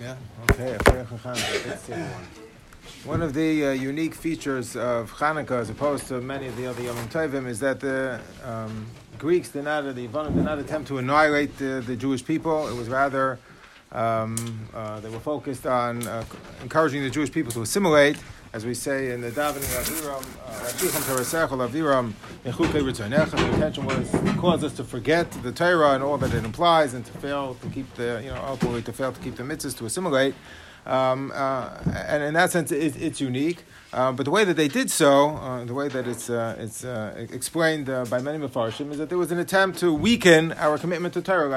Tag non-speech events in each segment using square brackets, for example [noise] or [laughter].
Yeah, okay. One of the uh, unique features of Hanukkah, as opposed to many of the other Yom Tovim, is that the um, Greeks did not, the Yavanim did not attempt to annihilate the, the Jewish people. It was rather, um, uh, they were focused on uh, encouraging the Jewish people to assimilate as we say in the davening Aviram, the intention was to cause us to forget the Torah and all that it implies, and to fail to keep the, you know, ultimately to fail to keep the mitzvahs to assimilate. Um, uh, and in that sense, it, it's unique. Uh, but the way that they did so, uh, the way that it's, uh, it's uh, explained uh, by many Mefarshim, is that there was an attempt to weaken our commitment to Torah,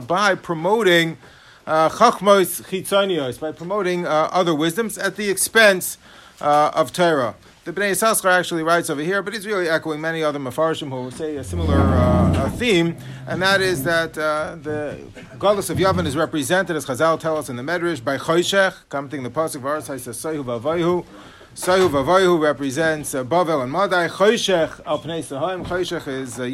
by promoting uh, chachmos chitzonios by promoting uh, other wisdoms at the expense uh, of Torah. The Bnei Yissaschar actually writes over here, but he's really echoing many other Mefarshim who say a similar uh, theme, and that is that uh, the Galus of Yavin is represented, as Chazal tell us in the Medrash, by Choshech, commenting the Pasuk Varas says Soihu Vavayu. Soihu Vavayu represents uh, Bavel and Madai. Choshech al Pnei Sahaim. Choshech is uh.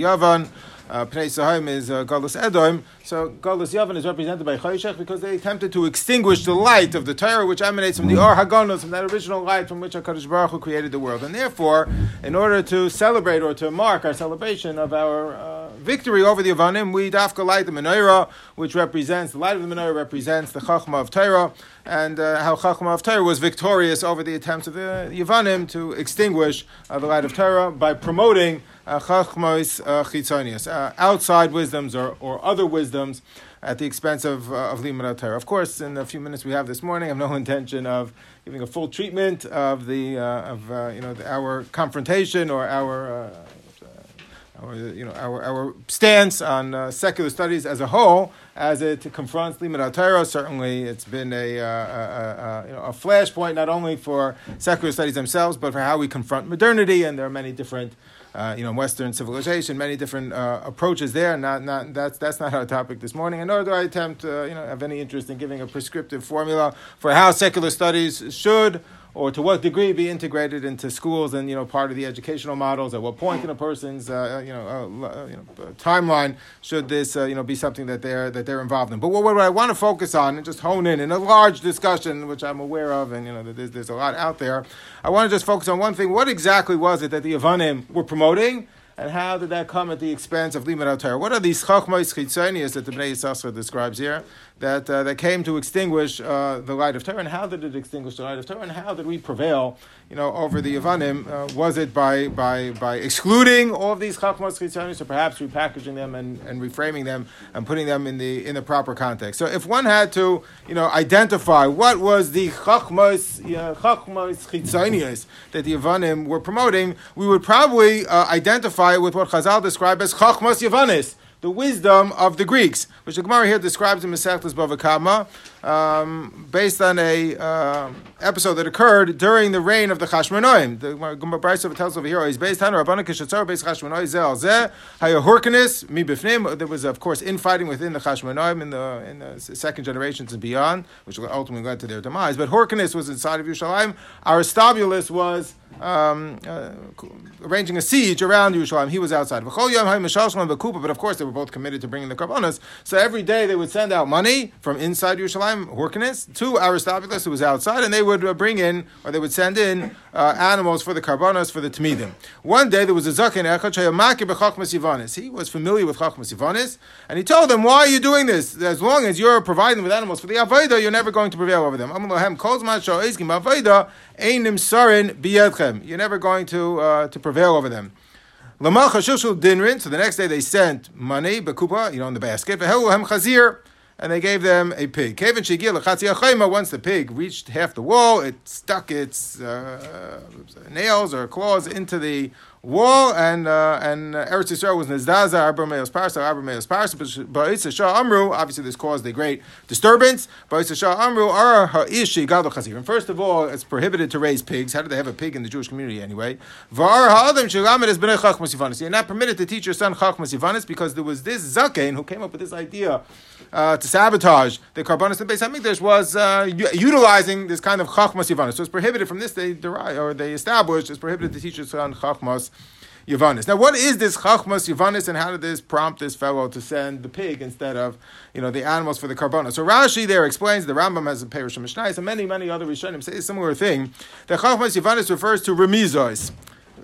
Uh, Pnei is uh, Galus Edom. So Galus Yavin is represented by Chayshech because they attempted to extinguish the light of the Torah, which emanates from the Or Hagonos, from that original light from which HaKadosh Baruch Hu created the world. And therefore, in order to celebrate or to mark our celebration of our uh, victory over the Yavanim, we dafka light the menorah, which represents, the light of the menorah represents the Chachma of Torah, and uh, how Chachma of Torah was victorious over the attempts of the Yavanim to extinguish uh, the light of Torah by promoting chachmos uh, chitzonius, uh, outside wisdoms or, or other wisdoms at the expense of, uh, of Limud Torah. Of course, in the few minutes we have this morning, I have no [laughs] intention of giving a full treatment of the uh, of uh, you know the, our confrontation or our. Our, you know, our, our stance on secular studies as a whole, as it confronts Limud Torah. Certainly, it's been a, a, a, you know, a flashpoint not only for secular studies themselves, but for how we confront modernity. And there are many different uh, you know, Western civilization, many different uh, approaches there. Not, not, that's, that's not our topic this morning. And nor do I attempt, uh, you know, have any interest in giving a prescriptive formula for how secular studies should or to what degree be integrated into schools and you know part of the educational models. At what point in a person's uh, you know, uh, uh you know timeline should this uh, you know be something that they're that they're involved in? But what, what I want to focus on and just hone in in a large discussion, which I'm aware of, and you know there's, there's a lot out there. I want to just focus on one thing. What exactly was it that the Avanim were promoting? And how did that come at the expense of Limud Torah? What are these chachmos chitzonias that the Bnei Yissaschar describes here that, uh, that came to extinguish uh, the light of Torah? And how did it extinguish the light of Torah? And how did we prevail you know, over the Yavanim, uh, was it by, by, by excluding all of these Chachmas Chitzonis, or perhaps repackaging them and, and reframing them and putting them in the, in the proper context? So if one had to, you know, identify what was the Chachmas, uh, Chachmas that the Yavanim were promoting, we would probably uh, identify with what Chazal described as Chachmas Yavanis, the wisdom of the Greeks, which the Gemara here describes in Masechtas Bava Kama um, based on a uh, episode that occurred during the reign of the Chashmonoim. The Gemara Brisa tells over here, he's based on Rabbanan Kishatzar, based Chashmonoim Zel Zeh, Hayahorkanis, Mi. There was, of course, infighting within the Chashmonoim in the, in the second generations and beyond, which ultimately led to their demise. But Horkanis was inside of Yerushalayim. Aristobulus was um, uh, arranging a siege around Yerushalayim. He was outside. But of course, they were both committed to bringing the karbonas. So every day they would send out money from inside Yerushalayim time, Horkinus, to Aristobulus, who was outside, and they would uh, bring in, or they would send in uh, animals for the karbonos, for the tmidim. One day there was a zaken echad He was familiar with chachmas yivanis, and he told them, "Why are you doing this? As long as you're providing with animals for the avodah, you're never going to prevail over them." You're never going to uh, to prevail over them. So the next day they sent money, bekupa, you know, in the basket and they gave them a pig. Once the pig reached half the wall, it stuck its uh, nails or claws into the wall, and uh, and uh, Eretz Yisrael was Nizdaza, Arbor Meos Parsa, Arbor Meos Parsa, but Shah Amru, obviously this caused a great disturbance. But Shah Amru, Ara Ha'ishi Chazir. And first of all, it's prohibited to raise pigs. How do they have a pig in the Jewish community anyway? Var Ha'adam Shilamed is B'nei Chachmas Yivanis. You're not permitted to teach your son Chachmas Yivanis because there was this Zaken who came up with this idea uh, to sabotage the Karbonis and Beis Hamikdash was uh, utilizing this kind of Chachmas Yivanis. So it's prohibited from this, they derive, or they established, it's prohibited to teach your son Chachmas Yavanis. Now, what is this Chachmas Yavanis, and how did this prompt this fellow to send the pig instead of you know the animals for the carbona? So Rashi there explains the Rambam has a Perish Mishnais, and many many other Rishonim say a similar thing. The Chachmas Yavanis refers to remizos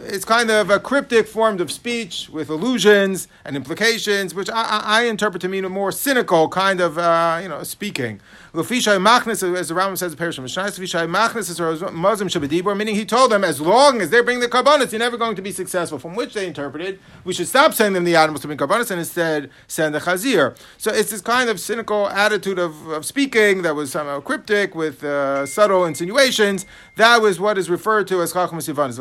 it's kind of a cryptic form of speech with allusions and implications, which I, I, interpret to mean a more cynical kind of uh, you know speaking. Lefishai machnis, as the Rambam says, the Perish Mishnais, Lefishai machnis is Muslim shabadibur, meaning he told them, as long as they bring the carbonates, you're never going to be successful. From which they interpreted, we should stop sending them the animals to bring carbonates and instead send the chazir. So it's this kind of cynical attitude of, of speaking that was somehow cryptic with uh, subtle insinuations. That was what is referred to as chachmas yivanis.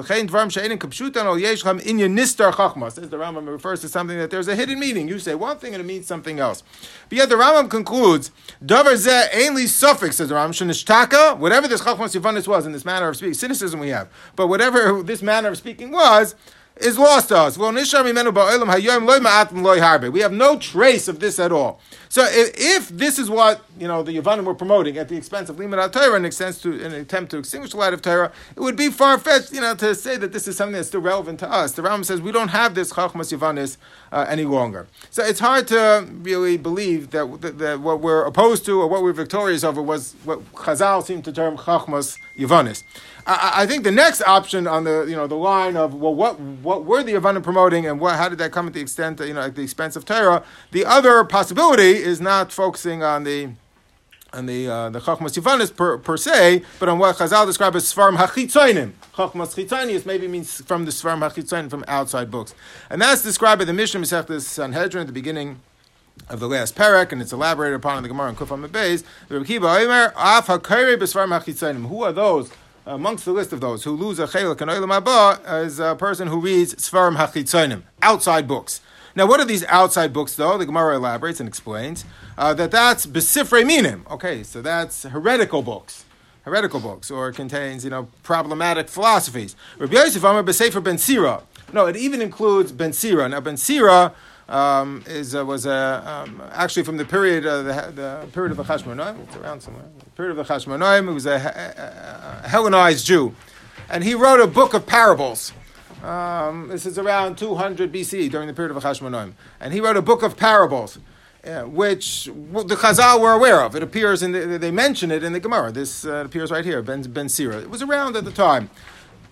Nistar. As the Rambam refers to something that there's a hidden meaning. You say one thing and it means something else. But yet the Rambam concludes, davar zeh ainly suffix, says the Ram, Shanistaka, whatever this Chachmas Yivanis was in this manner of speaking, cynicism we have, but whatever [laughs] this manner of speaking was, is lost to us. We have no trace of this at all. So if, if this is what you know the Yavanim were promoting at the expense of Limud Torah in, to, an attempt to extinguish the light of Torah, it would be far fetched, you know, to say that this is something that's still relevant to us. The Rambam says we don't have this Chachmas Yavanis uh, any longer. So it's hard to really believe that, that, that, what we're opposed to or what we're victorious over was what Chazal seemed to term Chachmas Yavanis. I, I, think the next option on the you know the line of well what what were the Yavanim promoting and what how did that come at the extent you know at the expense of Torah? The other possibility is not focusing on the on the uh, the Chachmas Yavanis per, per se, but on what Chazal described as Svarim Hachitzoinim. Chachmas Chitzonius maybe means from the Svarim Hachitzoinim from outside books, and that's described by the Mishnah Masechtas Sanhedrin at the beginning of the last parak, and it's elaborated upon in the Gemara in Kufam Beis. Who are those amongst the list of those who lose a chelik and oilam haba is a person who reads svarim hachitzonim, outside books. Now, what are these outside books, though? The Gemara elaborates and explains uh, that that's besifrei minim. Okay, so that's heretical books. Heretical books, or contains, you know, problematic philosophies. Rabbi Yosef Amar Besefer Ben Sira. No, it even includes Ben Sira. Now, Ben Sira um, is uh, was uh, um, actually from the period uh, the, the period of the Chashmonaim. It's around somewhere. The period of the Chashmonaim. He was a, a, Hellenized Jew, and he wrote a book of parables. Um, this is around 200 BC during the period of the Chashmonaim, and he wrote a book of parables. Uh, which the Chazal were aware of. It appears in the, they mention it in the Gemara. This uh, appears right here, Ben, ben Sira. It was around at the time.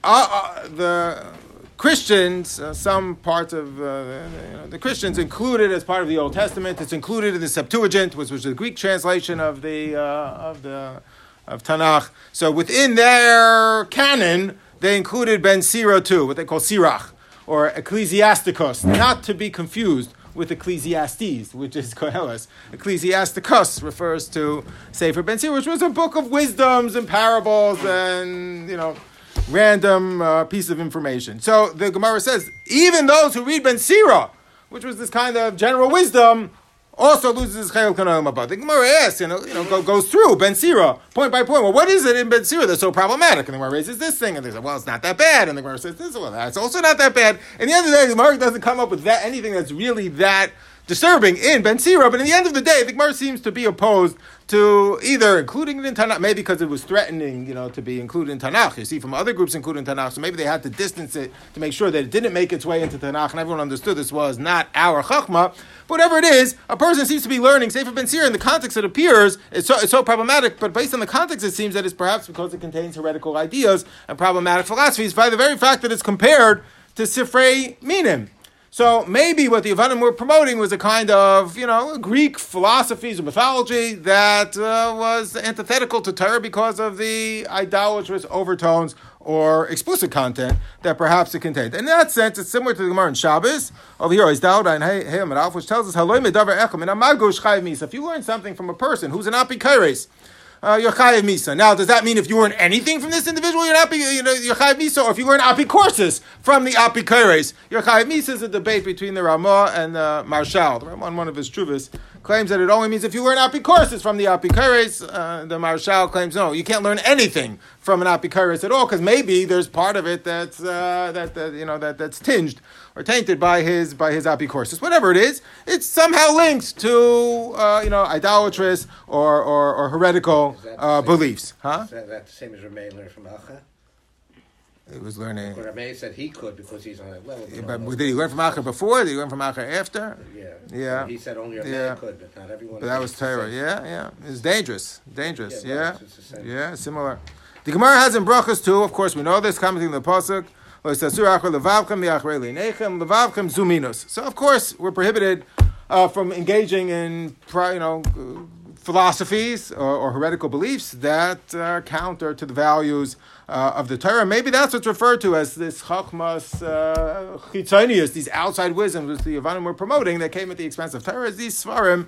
The Christians, uh, some parts of uh, the, you know, the, Christians included as part of the Old Testament. It's included in the Septuagint, which was the Greek translation of the uh, of the of Tanakh. So within their canon, they included Ben Sira too, what they call Sirach or Ecclesiasticus, not to be confused with Ecclesiastes, which is [laughs] Koheles. Ecclesiasticus refers to Sefer Ben Sira, which was a book of wisdoms and parables and you know random uh, piece of information. So the Gemara says, even those who read Ben Sira, which was this kind of general wisdom, also loses his chayil about. The Gemara asks, you know, you know, go, goes through Ben Sira point by point. Well, what is it in Ben Sira that's so problematic? And the Gemara raises this thing, and they say, well, it's not that bad. And the Gemara says this, well, that's also not that bad. And the end of the day, the Gemara doesn't come up with that anything that's really that disturbing in Ben Sira. But in the end of the day, the Gemara seems to be opposed to either including it in Tanakh, maybe because it was threatening, you know, to be included in Tanakh. You see, from other groups included in Tanakh, so maybe they had to distance it to make sure that it didn't make its way into Tanakh, and everyone understood this was not our Chachma. Whatever it is, a person seems to be learning Sefer Ben Sira in the context it appears, it's so, it's so problematic, but based on the context, it seems that it's perhaps because it contains heretical ideas and problematic philosophies by the very fact that it's compared to Sifrei Minim. So maybe what the Yavanim were promoting was a kind of, you know, Greek philosophies or mythology that uh, was antithetical to Torah because of the idolatrous overtones or explicit content that perhaps it contained. In that sense, it's similar to the Gemara in Shabbos. Over here is Dawud and Hey which tells us, If you learn something from a person who's an apikares, uh, you're chayiv misa. Now, does that mean if you learn anything from this individual, you're not you know you're chayiv misa, or if you learn apikourses from the apikores, you're chayiv misa? Is a debate between the Ramah and the Maharshal. The one of his truvas, claims that it only means if you learn apikourses from the apikores. Uh, the Maharshal claims no, you can't learn anything from an apikoros at all because maybe there's part of it that's uh, that, that you know that that's tinged or tainted by his by his apicorsis. Whatever it is, it's somehow linked to uh, you know idolatrous or or, or heretical uh, beliefs. Huh? Is that, that the same as learned from Acha? He was learning. But Rameh said he could because he's on that level. But did he learn from Acher before? Did he learn from Acher after? Yeah. Yeah. He said only Rameh Yeah. could, but not everyone. But that was Torah. Yeah, yeah. It's dangerous. Dangerous. Yeah, Yeah. it's the same. Yeah, similar. The Gemara has in brachas too. Of course, we know this coming in the pasuk. So of course, we're prohibited uh, from engaging in you know uh, philosophies or, or heretical beliefs that are counter to the values uh, of the Torah. Maybe that's what's referred to as this chachmas uh, these outside wisdoms which the Yavanim were promoting that came at the expense of Torah. These svarim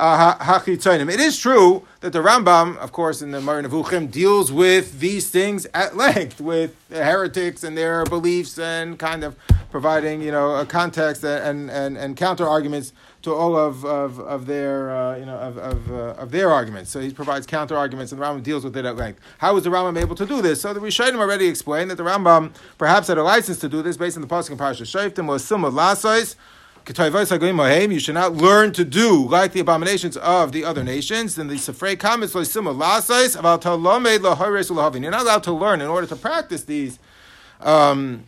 It is true that the Rambam, of course, in the Mar Nevuchim, deals with these things at length, with heretics and their beliefs, and kind of providing, you know, a context and and, and counter arguments to all of, of, of their uh, you know of of, uh, of their arguments. So he provides counter arguments, and the Rambam deals with it at length. How was the Rambam able to do this? So the Rishonim already explained that the Rambam perhaps had a license to do this based on the pasuk in Parashat Shoftim was similar lasos. You should not learn to do like the abominations of the other nations. Then the Sifrei comments You're not allowed to learn in order to practice these um,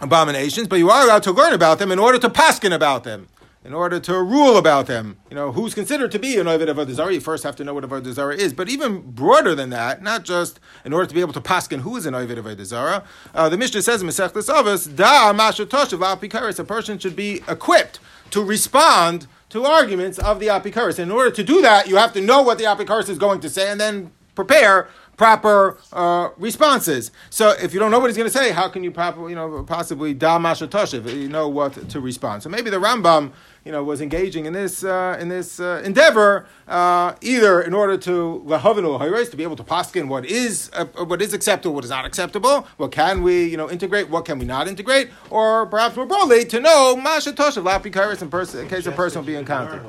abominations, but you are allowed to learn about them in order to paskin about them, in order to rule about them. You know, who's considered to be an Ovid of Avodah you first have to know what Avodah Zarah is. But even broader than that, not just in order to be able to paskin who is an Ovid of Avodah uh, the Mishnah says in Masechtas Avos, Da Masha Toshav Apikaris, a person should be equipped to respond to arguments of the Apikaris. In order to do that, you have to know what the Apikaris is going to say and then prepare proper uh, responses. So if you don't know what he's going to say, how can you proper, you know, possibly da masha toshiv, you know what to respond. So maybe the Rambam, you know, was engaging in this uh, in this uh, endeavor uh, either in order to lahavinu hayres to be able to paskin what is uh, what is acceptable, what is not acceptable, what can we you know integrate, what can we not integrate, or perhaps more broadly to know masha lapi kairis in, person, in case a person will be encountered.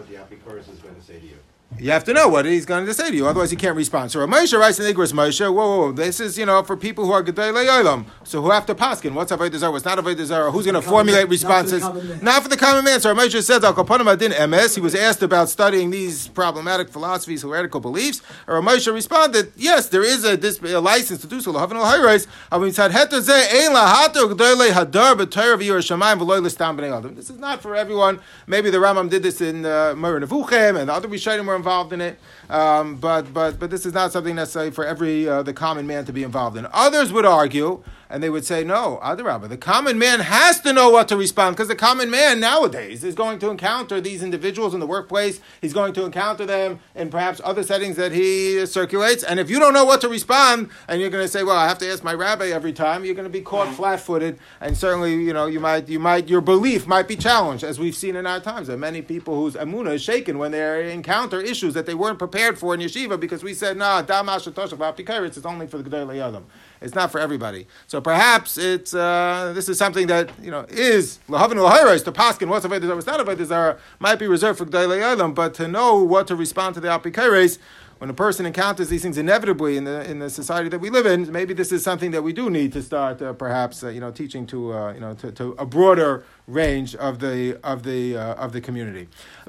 Learn what the Apikoros is going to say to you. Have to know what he's going to say to you, otherwise you can't respond. So Moshe writes in Igros Moshe, whoa, whoa, this is, you know, for people who are Gedei Le'olam, so who have to paskin, what's Avodah Zarah, what's not Avodah Zarah, who's going to formulate responses? not for the common man. Not for the common man. So Moshe says, Al Kaponim Adin MS, he was asked about studying these problematic philosophies, heretical beliefs, or Moshe responded, yes, there is a, this, a license to do so, L'havin Al-Hayres, Avin said, Heter Zeh, Ein Lahato Gedei Le Hadar B'Torah V'Yor Shamayim V'Loi L'Stam B'nei Adam. This is not for everyone. Maybe the Rambam did this in uh, Moreh Nevuchim, and the other Rishonim were involved in it. Um, but but but this is not something necessary for every uh, the common man to be involved in. Others would argue, and they would say, no, Adarabba, the common man has to know what to respond because the common man nowadays is going to encounter these individuals in the workplace. He's going to encounter them in perhaps other settings that he circulates. And if you don't know what to respond, and you're going to say, well, I have to ask my rabbi every time, you're going to be caught flat-footed, and certainly, you know, you might you might your belief might be challenged, as we've seen in our times. There are many people whose amuna is shaken when they encounter issues that they weren't prepared for in yeshiva because we said, nah, damash it's only for the gedolei yadam. It's not for everybody. So perhaps it's uh, this is something that you know is lahavin lahayros to paskin what's avodah zarah, what's not avodah zarah might be reserved for gedolei yadam, but to know what to respond to the apikares. When a person encounters these things inevitably in the in the society that we live in, maybe this is something that we do need to start, uh, perhaps, uh, you know, teaching to uh, you know to, to a broader range of the of the uh, of the community.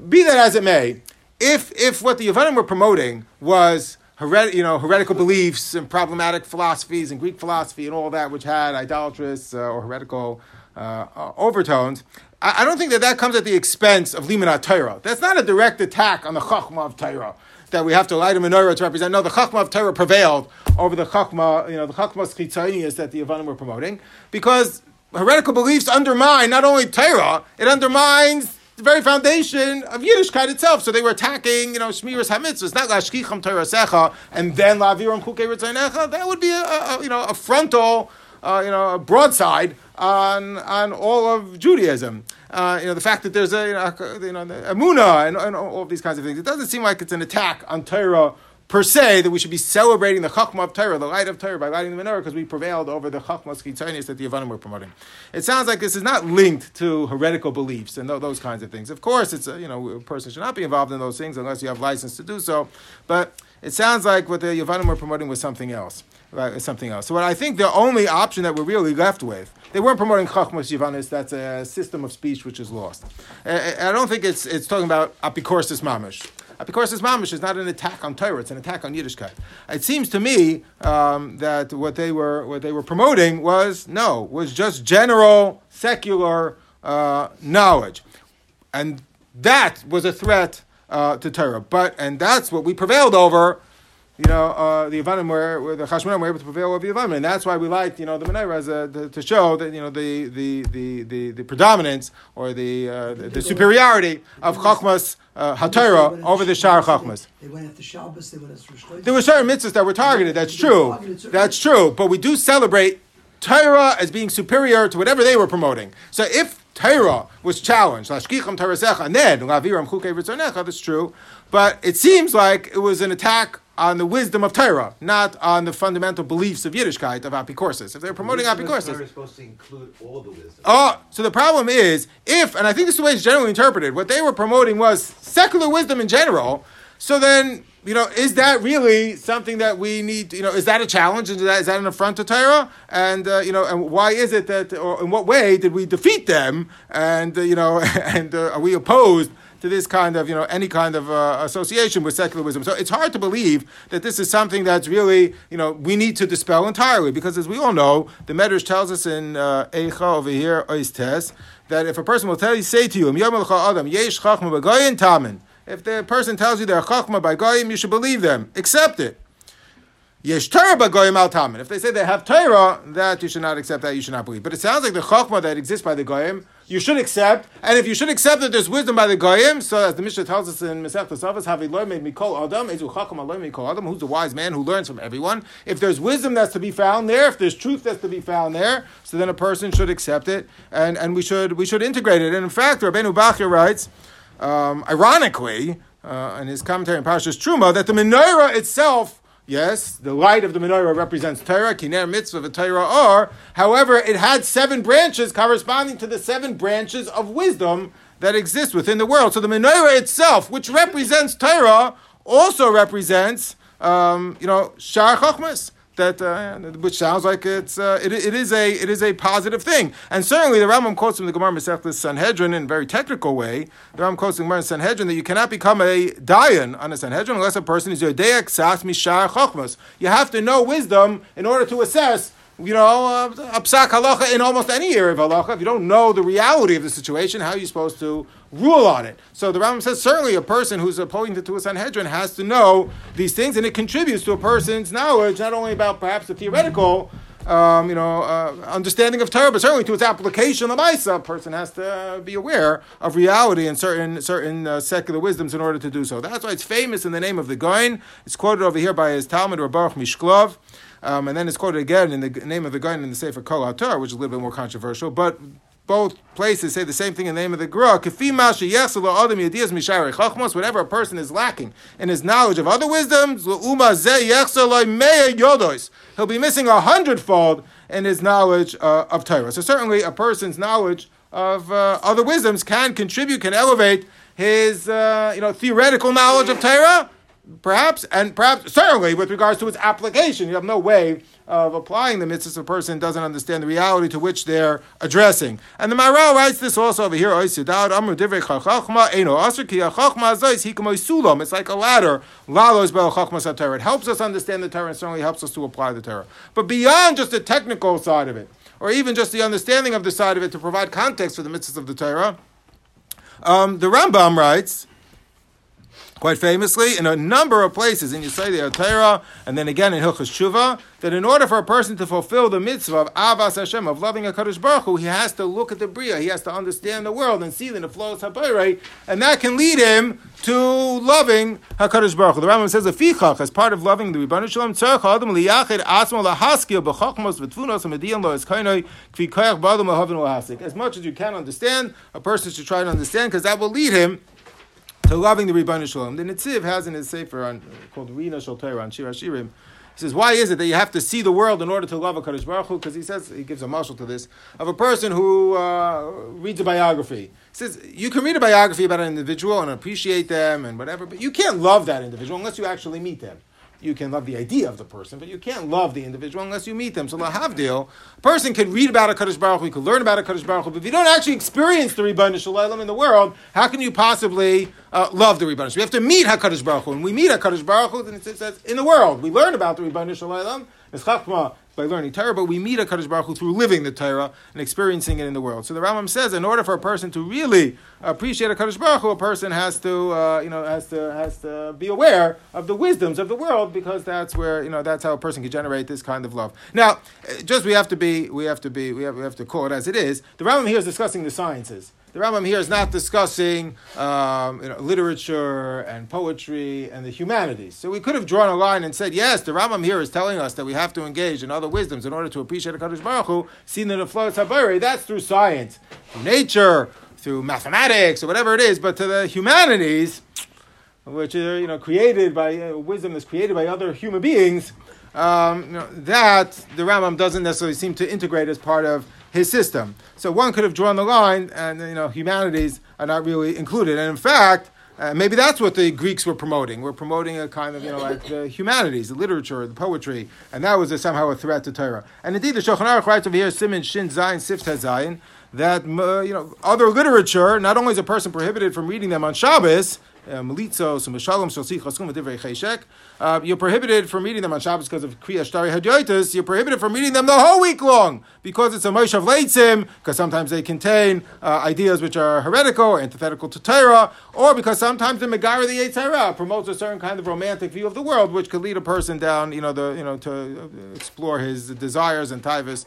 Be that as it may, if if what the Yavanim were promoting was you know heretical beliefs and problematic philosophies and Greek philosophy and all that which had idolatrous uh, or heretical uh, uh, overtones, I, I don't think that that comes at the expense of limanat Torah. That's not a direct attack on the chachma of Torah. That we have to light a menorah to represent. No, the chachma of Torah prevailed over the chachma, you know, the chachmas chitzonius that the Yavanim were promoting, because heretical beliefs undermine not only Torah, it undermines the very foundation of Yiddishkeit itself. So they were attacking, you know, Shmiras Hamitzvahs, not Lashkicham Torah and then Laviram Chukei Ritzanecha. That would be a, a, you know, a frontal, uh, you know, a broadside on, on all of Judaism. Uh, you know, the fact that there's a, you know, you know the Amunah and, and all of these kinds of things. It doesn't seem like it's an attack on Torah per se that we should be celebrating the Chachma of Torah, the light of Torah, by lighting the menorah because we prevailed over the Chachmas Chitzonius that the Yavanim were promoting. It sounds like this is not linked to heretical beliefs and those kinds of things. Of course, it's a, you know a person should not be involved in those things unless you have license to do so. But it sounds like what the Yavanim were promoting was something else. Right, something else. So what I think the only option that we're really left with, they weren't promoting Chachmas Yavanis, that's a system of speech which is lost. I, I- I don't think it's, it's talking about Apikorsis Mamish. Apikoros mamish is not an attack on Torah; it's an attack on Yiddishkeit. It seems to me um, that what they were what they were promoting was no, was just general secular uh, knowledge, and that was a threat uh, to Torah. But and that's what we prevailed over you know, uh, the Yavanim were, the Chashmonaim were able to prevail over the Yavanim, and that's why we like, you know, the Menorah as a, the, to show that you know the the the the, the predominance or the uh, the, the, superiority of Chachmas uh, Hatayra over the Shar Chachmas. They went after Shabbos. They went after There were certain mitzvahs that were targeted. That's true. That's true. But we do celebrate Torah as being superior to whatever they were promoting. So if Torah was challenged, and then that's true. But it seems like it was an attack on the wisdom of Torah, not on the fundamental beliefs of Yiddishkeit of Apikorsis. If they're promoting Apikorsis, Torah is supposed to include all the wisdom. Oh, so the problem is if, and I think this is the way it's generally interpreted. What they were promoting was secular wisdom in general. So then, you know, is that really something that we need? You know, is that a challenge? Is that, is that an affront to Torah? And uh, you know, and why is it that, or in what way did we defeat them? And uh, you know, [laughs] and uh, are we opposed? To this kind of, you know, any kind of uh, association with secularism. So it's hard to believe that this is something that's really, you know, we need to dispel entirely because as we all know, the Medrash tells us in uh, Eicha over here, Oistes, that if a person will tell you, say to you, if the person tells you they're Chachma by Goyim, you should believe them. Accept it. Goyim al. If they say they have Torah, that you should not accept, that you should not believe. But it sounds like the Chachma that exists by the Goyim you should accept, and if you should accept that there's wisdom by the goyim, so as the Mishnah tells us in Masechtas Avos, Havi loy made mikol adam, ezu chacham aloy mikol adam, who's the wise man who learns from everyone. If there's wisdom that's to be found there, if there's truth that's to be found there, so then a person should accept it, and, and we should we should integrate it. And in fact, Rabbeinu Bachya writes, um, ironically, uh, in his commentary on Parashas Truma, that the menorah itself Yes, the light of the menorah represents Torah, Kiner mitzvah of Torah or. However, it had seven branches corresponding to the seven branches of wisdom that exist within the world. So the menorah itself, which represents Torah, also represents, um, you know, Shar Chochmas that uh, which sounds like it's uh, it, it is a it is a positive thing. And certainly the Rambam quotes from the Gemara Masechtas Sanhedrin in a very technical way. The Rambam quotes from the Gemara Sanhedrin that you cannot become a dayan on a Sanhedrin unless a person is yodeik sas mishar chokmas. You have to know wisdom in order to assess you know, uh, a psak halacha in almost any area of halacha. If you don't know the reality of the situation, how are you supposed to rule on it? So the Rambam says certainly a person who's appointed to a Sanhedrin has to know these things, and it contributes to a person's knowledge not only about perhaps the theoretical. Um, you know, uh, understanding of Torah, but certainly to its application, the Maisa, a person has to uh, be aware of reality and certain certain uh, secular wisdoms in order to do so. That's why it's famous in the name of the Goin. It's quoted over here by his Talmud, Rabbaruch Mishklov. Um, and then it's quoted again in the name of the guy in the Sefer Kol HaTor, which is a little bit more controversial. But both places say the same thing in the name of the Gra. Whatever a person is lacking in his knowledge of other wisdoms, he'll be missing a hundredfold in his knowledge uh, of Torah. So certainly a person's knowledge of uh, other wisdoms can contribute, can elevate his uh, you know theoretical knowledge of Torah Perhaps, and perhaps, certainly with regards to its application, you have no way of applying the mitzvahs if a person doesn't understand the reality to which they're addressing. And the Maharal writes this also over here, It's like a ladder. It helps us understand the Torah and certainly helps us to apply the Torah. But beyond just the technical side of it, or even just the understanding of the side of it to provide context for the mitzvahs of the Torah, um, the Rambam writes, quite famously in a number of places in Yesodei Torah and then again in Hilchas Tshuva that in order for a person to fulfill the mitzvah of Avas Hashem of loving a Kadosh Baruch Hu, he has to look at the Bria, he has to understand the world and see that the flows Habayrai, and that can lead him to loving Hakadosh Baruch Hu. The Rambam says a fichach as part of loving the Rebbeinu Shalom tzarich adam liyachid atzmo lahaskil b'chachmos v'tfunos v'median lo eskainoi kvi koyach b'adam. As much as you can understand, a person should try to understand because that will lead him to loving the Rebbeinu Shalom. The Netziv has in his sefer on, called Rina Shal Torah on Shir Hashirim. He says, why is it that you have to see the world in order to love a Kaddish Baruch? Because he says, he gives a marshal to this, of a person who uh, reads a biography. He says, you can read a biography about an individual and appreciate them and whatever, but you can't love that individual unless you actually meet them. You can love the idea of the person, but you can't love the individual unless you meet them. So lahavdil, a person can read about a Kaddish Baruch Hu, you can learn about a Kaddish Baruch Hu, but if you don't actually experience the Rebbeinu Shalom in the world, how can you possibly uh, love the Rebbeinu We have to meet HaKadosh Baruch Hu, and we meet HaKadosh Baruch Hu, then it says in the world. We learn about the Rebbeinu Shalom, it's Chachma, by learning Torah, but we meet a Kaddish Baruch Hu through living the Torah and experiencing it in the world. So the Rambam says, in order for a person to really appreciate a Kaddish Baruch Hu, a person has to, uh, you know, has to has to be aware of the wisdoms of the world because that's where you know that's how a person can generate this kind of love. Now, just we have to be, we have to be, we have, we have to call it as it is. The Rambam here is discussing the sciences. The Rambam here is not discussing um, you know, literature and poetry and the humanities. So we could have drawn a line and said, yes, the Rambam here is telling us that we have to engage in other wisdoms in order to appreciate a Kaddish Baruch Hu, seen in the flow of that's through science, through nature, through mathematics, or whatever it is. But to the humanities, which are you know created by uh, wisdom that's created by other human beings, um, you know, that the Rambam doesn't necessarily seem to integrate as part of his system. So one could have drawn the line, and you know, humanities are not really included. And in fact, uh, maybe that's what the Greeks were promoting. We're promoting a kind of, you know, like the humanities, the literature, the poetry, and that was a, somehow a threat to Torah. And indeed, the Shulchan Aruch writes over here, Simon Shin Zayin Sift Zayin, that uh, you know other literature. Not only is a person prohibited from reading them on Shabbos, uh, Melitzos, Meshalom, Shosich, Chaskum, Divrei Cheshek. Uh, you're prohibited from eating them on Shabbos because of Kriya Shtari Hadyotis. You're prohibited from eating them the whole week long because it's a Moshav Leitzim, because sometimes they contain uh, ideas which are heretical or antithetical to Torah, or because sometimes the Megara the Yetzirah promotes a certain kind of romantic view of the world, which could lead a person down, you know, the you know to explore his desires and tivus,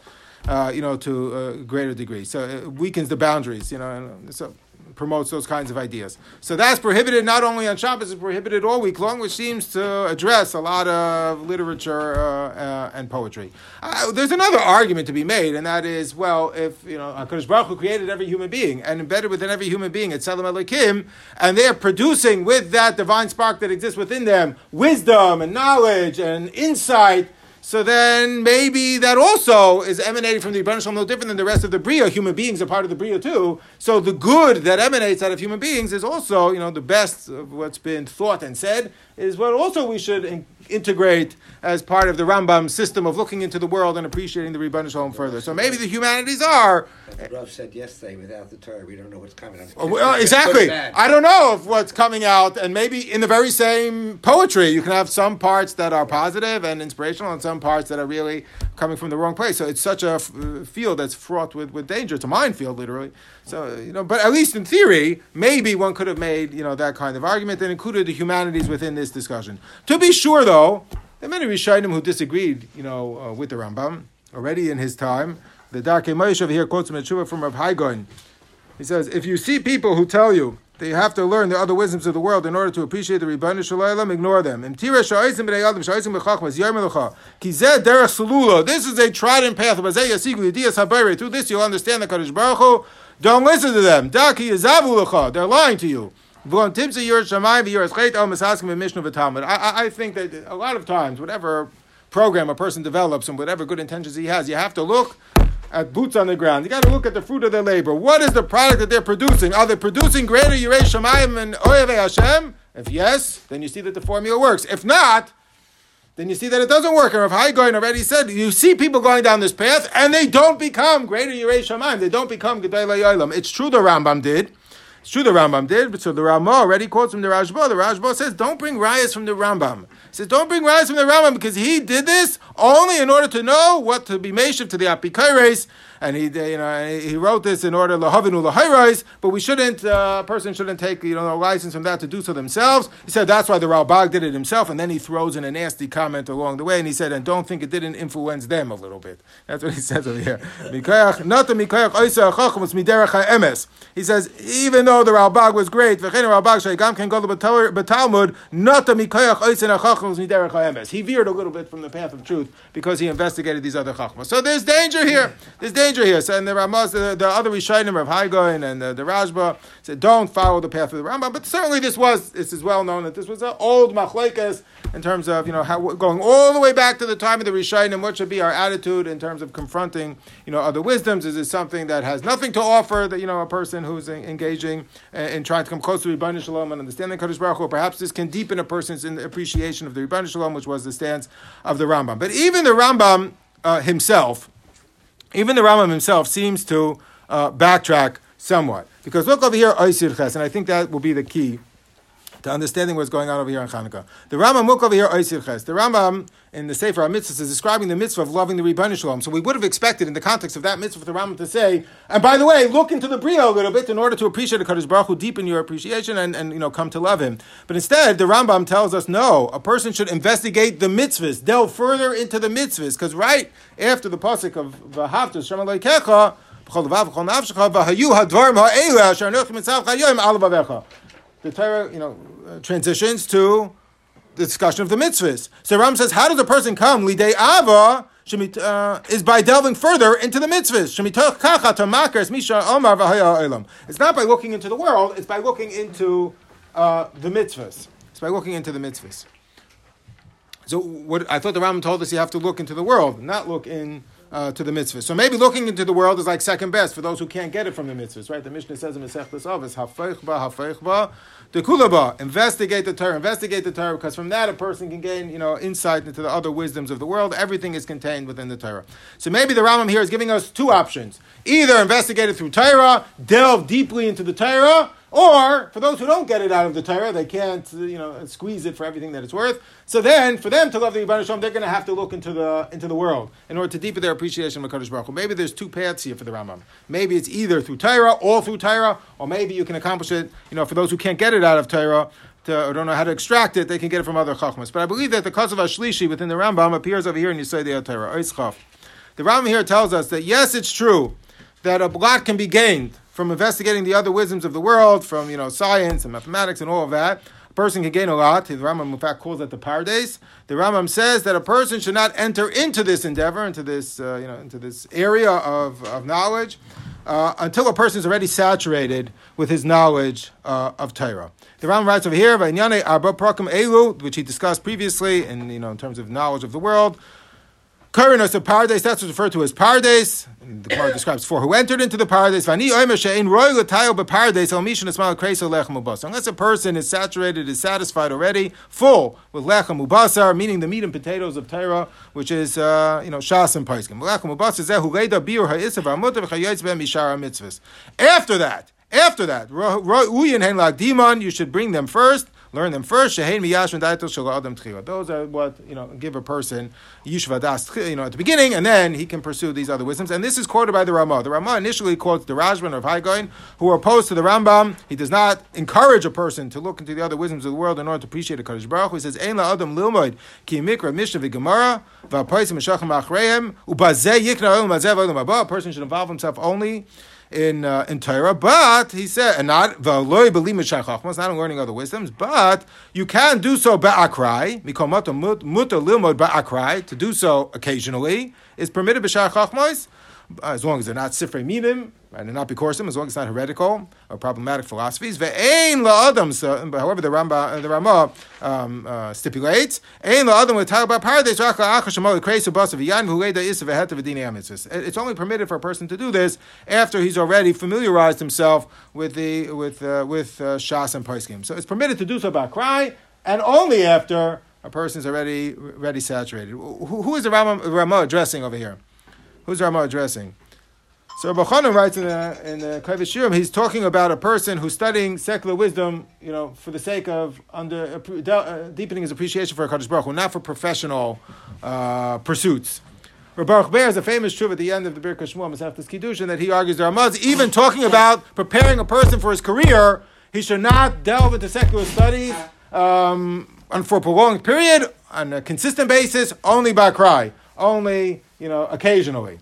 uh, you know, to a greater degree. So it weakens the boundaries, you know. So promotes those kinds of ideas. So that's prohibited not only on Shabbos, it's prohibited all week long, which seems to address a lot of literature uh, uh, and poetry. Uh, there's another argument to be made, and that is, well, if you know Hakadosh Baruch Hu created every human being and embedded within every human being at Selam Elohim, and they're producing with that divine spark that exists within them wisdom and knowledge and insight so then maybe that also is emanating from the Rebbeinu Shalom no different than the rest of the Bria. Human beings are part of the Bria too. So the good that emanates out of human beings is also, you know, the best of what's been thought and said is what also we should in- integrate as part of the Rambam system of looking into the world and appreciating the Rebbeinu Shalom further. So maybe the humanities are. As Rav said yesterday, without the Torah, we don't know what's coming. Oh, well, exactly. I don't know of what's coming out, and maybe in the very same poetry, you can have some parts that are positive and inspirational, and some parts that are really coming from the wrong place. So it's such a f- field that's fraught with, with danger. It's a minefield, literally. So you know, but at least in theory, maybe one could have made you know that kind of argument and included the humanities within this discussion. To be sure, though, there are many Rishonim who disagreed, you know, uh, with the Rambam already in his time. The Darkei Moshe over here quotes from from Rav Hai He says, if you see people who tell you you have to learn the other wisdoms of the world in order to appreciate the Ribbanu Shalom, ignore them. This is a trodden path. Through this you'll understand the Kaddish Baruch Hu. Don't listen to them. They're lying to you. I, I think that a lot of times, whatever program a person develops and whatever good intentions he has, you have to look at boots on the ground. You got to look at the fruit of their labor. What is the product that they're producing? Are they producing greater Yirei Shemayim and Oyeve Hashem? If yes, then you see that the formula works. If not, then you see that it doesn't work. And Rav Hai Gaon already said, you see people going down this path and they don't become greater Yirei Shemayim. They don't become Gedei Yolam. It's true the Rambam did. It's true the Rambam did, but so the Ramah already quotes from the Rashba. The Rashba says, don't bring rayas from the Rambam. Says, don't bring rayas from the Rambam because he did this only in order to know what to be meshiv to the Apikaires and he you know he wrote this in order lahavinu lahayrais, but we shouldn't uh, a person shouldn't take you know a license from that to do so themselves. He said that's why the Ralbag did it himself, and then he throws in a nasty comment along the way, and he said, and don't think it didn't influence them a little bit. That's what he [laughs] says over here. He says even though the Ralbag was great, he veered a little bit from the path of truth because he investigated these other chachmas. So there's danger here. There's danger danger here. So, and the Ramaz, the, the other Rishonim of Haigoin and the, the Rashba said, don't follow the path of the Rambam. But certainly this was, this is well known that this was an old machlekes in terms of, you know, how, going all the way back to the time of the Rishonim, what should be our attitude in terms of confronting, you know, other wisdoms? Is it something that has nothing to offer that, you know, a person who's engaging in trying to come close to Rebbeinu Shalom and understanding Kaddish Baruch Hu, perhaps this can deepen a person's appreciation of the Rebbeinu Shalom, which was the stance of the Rambam. But even the Rambam uh, himself, even the Rambam himself seems to uh, backtrack somewhat. Because look over here, Oisir Ches, and I think that will be the key to understanding what's going on over here in Hanukkah. The Rambam look over here, Oisir Ches. The Rambam in the Sefer HaMitzvahs is describing the mitzvah of loving the Rebbeinu Shalom. So we would have expected in the context of that mitzvah for the Rambam to say, and by the way, look into the Bria a little bit in order to appreciate the Kaddish Baruch Hu, deepen your appreciation and, and you know come to love him. But instead, the Rambam tells us no, a person should investigate the mitzvahs, delve further into the mitzvahs, because right after the pasuk of V'havtas Shem Kecha, the Torah, you know, transitions to the discussion of the mitzvahs. So Ram says, how does a person come lidei ava? Uh, is by delving further into the mitzvahs. It's not by looking into the world, it's by looking into uh, the mitzvahs. It's by looking into the mitzvahs. So what I thought the Ram told us you have to look into the world, not look in uh, to the mitzvah. So maybe looking into the world is like second best for those who can't get it from the mitzvahs, right? The Mishnah says in Masechtas Avos, "Hafeichba, hafeichba, the kulaba." Investigate the Torah, investigate the Torah, because from that a person can gain, you know, insight into the other wisdoms of the world. Everything is contained within the Torah. So maybe the Rambam here is giving us two options: either investigate it through Torah, delve deeply into the Torah or for those who don't get it out of the Torah, they can't, you know, squeeze it for everything that it's worth. So then, for them to love the Shalom, they're going to have to look into the into the world in order to deepen their appreciation of Hakadosh Baruch Hu. Maybe there's two paths here for the Rambam. Maybe it's either through Torah, all through Torah, or maybe you can accomplish it. You know, for those who can't get it out of Torah. To, or don't know how to extract it, they can get it from other chachmas. But I believe that the cause of Ashlishi within the Rambam appears over here in Yesodei Torah. The Rambam here tells us that yes, it's true that a blot can be gained from investigating the other wisdoms of the world, from you know science and mathematics and all of that. A person can gain a lot. The Rambam, in fact, calls that the pardes. The Rambam says that a person should not enter into this endeavor, into this uh, you know, into this area of, of knowledge, uh, until a person is already saturated with his knowledge uh, of Torah. The Rambam writes over here, elu, which he discussed previously, in you know in terms of knowledge of the world. Kurinos of Paradise, that's what's referred to as Pardes. The Gemara describes four who entered into the Pardes. Unless a person is saturated, is satisfied already, full with lechem ubasar, meaning the meat and potatoes of Torah, which is, uh, you know, shas and paiskim. After that, after that, you should bring them first learn them first. Those are what you know give a person yishvadas you know at the beginning, and then he can pursue these other wisdoms. And this is quoted by the Rama. The Rama initially quotes the Rajban of Haigoin, who are opposed to the Rambam. He does not encourage a person to look into the other wisdoms of the world in order to appreciate a Kaddish Baruch. He says, "Ein la adam lilmoid ki mikra mishnah v'gemara v'apaisim meshachem achreihem ubazeh yikna olam A person should involve himself only in uh, in Torah, but he said, and not v'loy believe chachmas, not in learning other wisdoms, but you can do so ba'akrai, mikomata muta lilmod ba'akrai, to do so occasionally is permitted b'shar chachmas, as long as they're not sifrei minim, right, and not bikorsim, as long as it's not heretical or problematic philosophies. Ve'ein la'adam, so, however the Ramba, uh, the Rama um, uh, stipulates, ein la'adam l'tal ba'pardes rach la'achar shemol l'kreisu basa v'yan v'huleda isa v'heta It's only permitted for a person to do this after he's already familiarized himself with the with uh, with uh, shas and paiskim. So it's permitted to do so by cry, and only after a person is already already saturated. Who, who is the Rama, Rama addressing over here? Who's Rama addressing? So Rabbi writes in the in the Kaveh he's talking about a person who's studying secular wisdom, you know, for the sake of under uh, deepening his appreciation for Hakadosh Baruch Hu, not for professional uh, pursuits. Rabbi Bear is a famous truth at the end of the Birkat Shmuel Masechtas Kiddushin that he argues the Ramaz, even talking about preparing a person for his career, he should not delve into secular studies um, and for a prolonged period on a consistent basis, only by cry, only you know occasionally.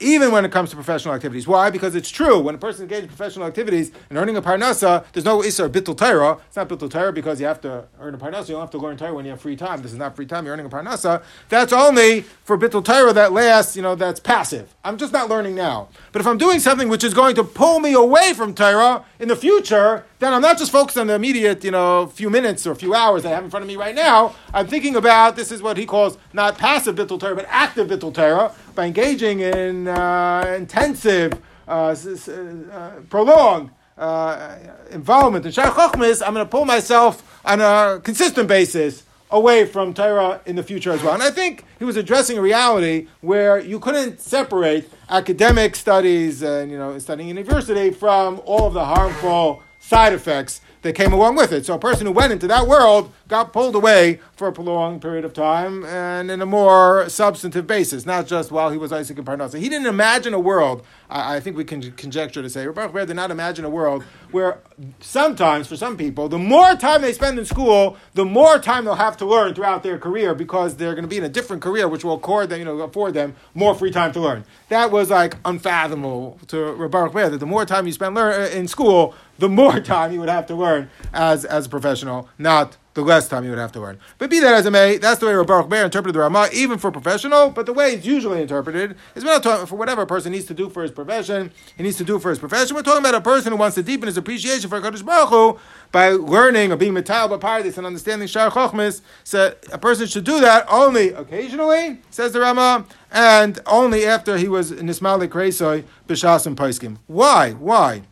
Even when it comes to professional activities. Why? Because it's true. When a person engages in professional activities and earning a parnasa, there's no isar bittul Torah. It's not bittul Torah because you have to earn a parnasa. You don't have to learn Torah when you have free time. This is not free time. You're earning a parnasa. That's only for bittul Torah that lasts, you know, that's passive. I'm just not learning now. But if I'm doing something which is going to pull me away from Torah in the future, then I'm not just focused on the immediate, you know, few minutes or few hours I have in front of me right now. I'm thinking about this is what he calls not passive bittul Torah, but active bittul Torah by engaging in uh, intensive, uh, uh, prolonged uh, involvement in Shach Chochmas, I'm going to pull myself on a consistent basis away from Torah in the future as well. And I think he was addressing a reality where you couldn't separate academic studies and you know studying university from all of the harmful side effects that came along with it. So a person who went into that world got pulled away for a prolonged period of time and in a more substantive basis, not just while he was Isaac and Parnasa. He didn't imagine a world, I, I think we can conjecture to say, Baruch did not imagine a world where sometimes, for some people, the more time they spend in school, the more time they'll have to learn throughout their career because they're going to be in a different career, which will accord them, you know, afford them more free time to learn. That was like unfathomable to Baruch that the more time you spend learn, in school, the more [laughs] time you would have to learn as, as a professional, not the less time you would have to learn. But be that as it may, that's the way Baruch Ber interpreted the Ramah, even for professional, but the way it's usually interpreted is we're not talking for whatever a person needs to do for his profession, he needs to do for his profession. We're talking about a person who wants to deepen his appreciation for HaKadosh Baruch Hu by learning or being metal by and understanding Shar Chochmis. So a person should do that only occasionally, says the Ramah, and only after he was Nismalik Kreisoi, Bishas and Paiskim. Why? Why?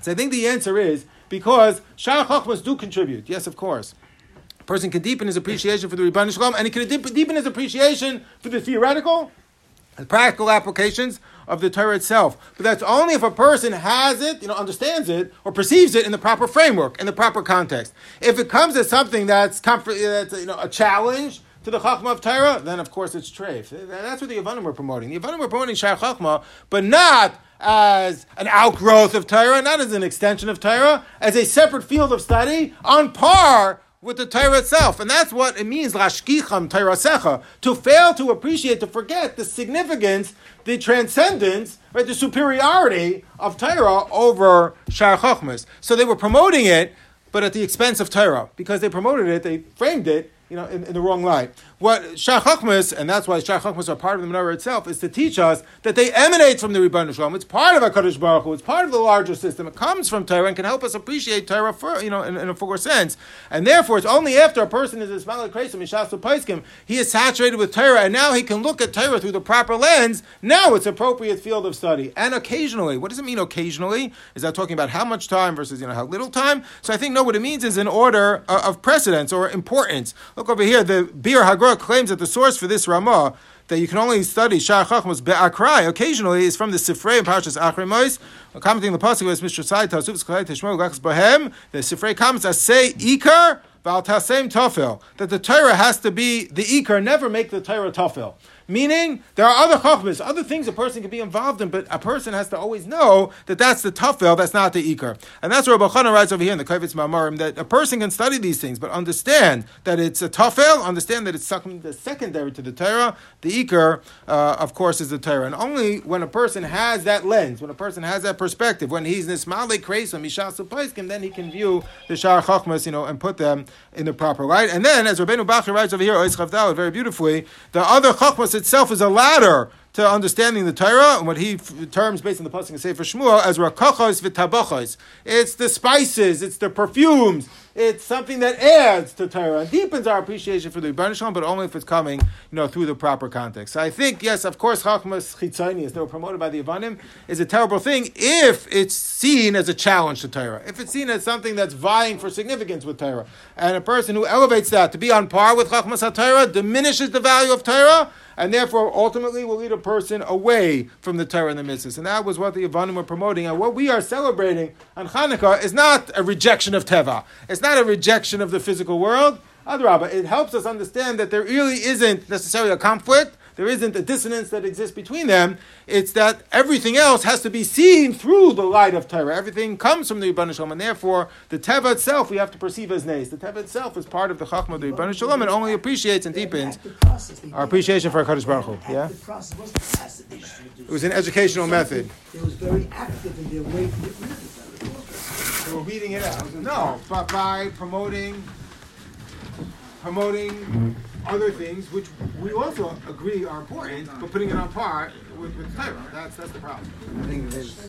So I think the answer is because Shah Chachmas do contribute. Yes, of course. A person can deepen his appreciation for the Ribono Shel Olam, and he can deepen his appreciation for the theoretical and practical applications of the Torah itself. But that's only if a person has it, you know, understands it, or perceives it in the proper framework, in the proper context. If it comes as something that's, comfort, that's you know, a challenge, to the Chachma of Torah, then of course it's treif. That's what the Yavanim were promoting. The Yavanim were promoting Shar Chachma, but not as an outgrowth of Torah, not as an extension of Torah, as a separate field of study on par with the Torah itself. And that's what it means, Lashkicham Secha, to fail to appreciate, to forget the significance, the transcendence, right, the superiority of Torah over Shar Chachmas. So they were promoting it, but at the expense of Torah. Because they promoted it, they framed it you know, in, in the wrong light. What Shachachmas, and that's why Shachachmas are part of the Menorah itself, is to teach us that they emanate from the Ribono Shel Olam. It's part of HaKadosh Baruch Hu. It's part of the larger system. It comes from Torah and can help us appreciate Torah for, you know, in, in a fuller sense. And therefore, it's only after a person is Ismail Kresim, Mishasu Paiskim, he is saturated with Torah, and now he can look at Torah through the proper lens. Now it's appropriate field of study. And occasionally, what does it mean occasionally? Is that talking about how much time versus, you know, how little time? So I think, no, what it means is in order of precedence or importance. Look over here, the Biur Hagra claims that the source for this Ramah that you can only study Shah Chachmas be'akrai occasionally is from the Sifrei and Parshas Achrei Mois. Commenting the pasuk was Mr. Sai Tasuf Skalei Tishmol Gachs Bohem. The Sifrei comments as say Ikar Val Tasem Tafel that the Torah has to be the Ikar. Never make the Torah Tafel. Meaning, there are other chachmas, other things a person can be involved in, but a person has to always know that that's the tafel, that's not the ikar. And that's what Rabbi writes over here in the Kovetz Maamarim, that a person can study these things, but understand that it's a tafel, understand that it's secondary to the Torah. The ikar, uh, of course, is the Torah. And only when a person has that lens, when a person has that perspective, when he's nismale kreisa, mishasu paiskim, then he can view the shar chachmas, you know, and put them in the proper light. And then, as Rabbeinu Bachya writes over here, very beautifully, the other chachmas itself is a ladder to understanding the Torah, and what he terms based on the pasuk say for Shmuel as rakachos v'tabachos. It's the spices, it's the perfumes, it's something that adds to Torah and deepens our appreciation for the Ribono Shel Olam, but only if it's coming, you know, through the proper context. So I think, yes, of course, Chachmas Chitzonius, they were promoted by the Yavanim, is a terrible thing if it's seen as a challenge to Torah, if it's seen as something that's vying for significance with Torah, and a person who elevates that to be on par with Chachmas HaTorah diminishes the value of Torah and therefore ultimately will lead a person away from the Torah and the mitzvahs. And that was what the Yavanim were promoting. And what we are celebrating on Hanukkah is not a rejection of Teva. It's not a rejection of the physical world. Adrabah, it helps us understand that there really isn't necessarily a conflict there isn't a dissonance that exists between them. It's that everything else has to be seen through the light of Torah. Everything comes from the Ribono Shel Olam, and therefore the Teva itself we have to perceive as Nes. The Teva itself is part of the Chachma of the Ribono Shel Olam and only appreciates and deepens our appreciation for HaKadosh Baruch Hu. Yeah? it was an educational method. It was very active in their way to get rid of it. I recall that. They were reading it out. No, but by promoting, promoting other things, which we also agree are important, but putting it on par with, with Torah. That's that's the problem. I think there's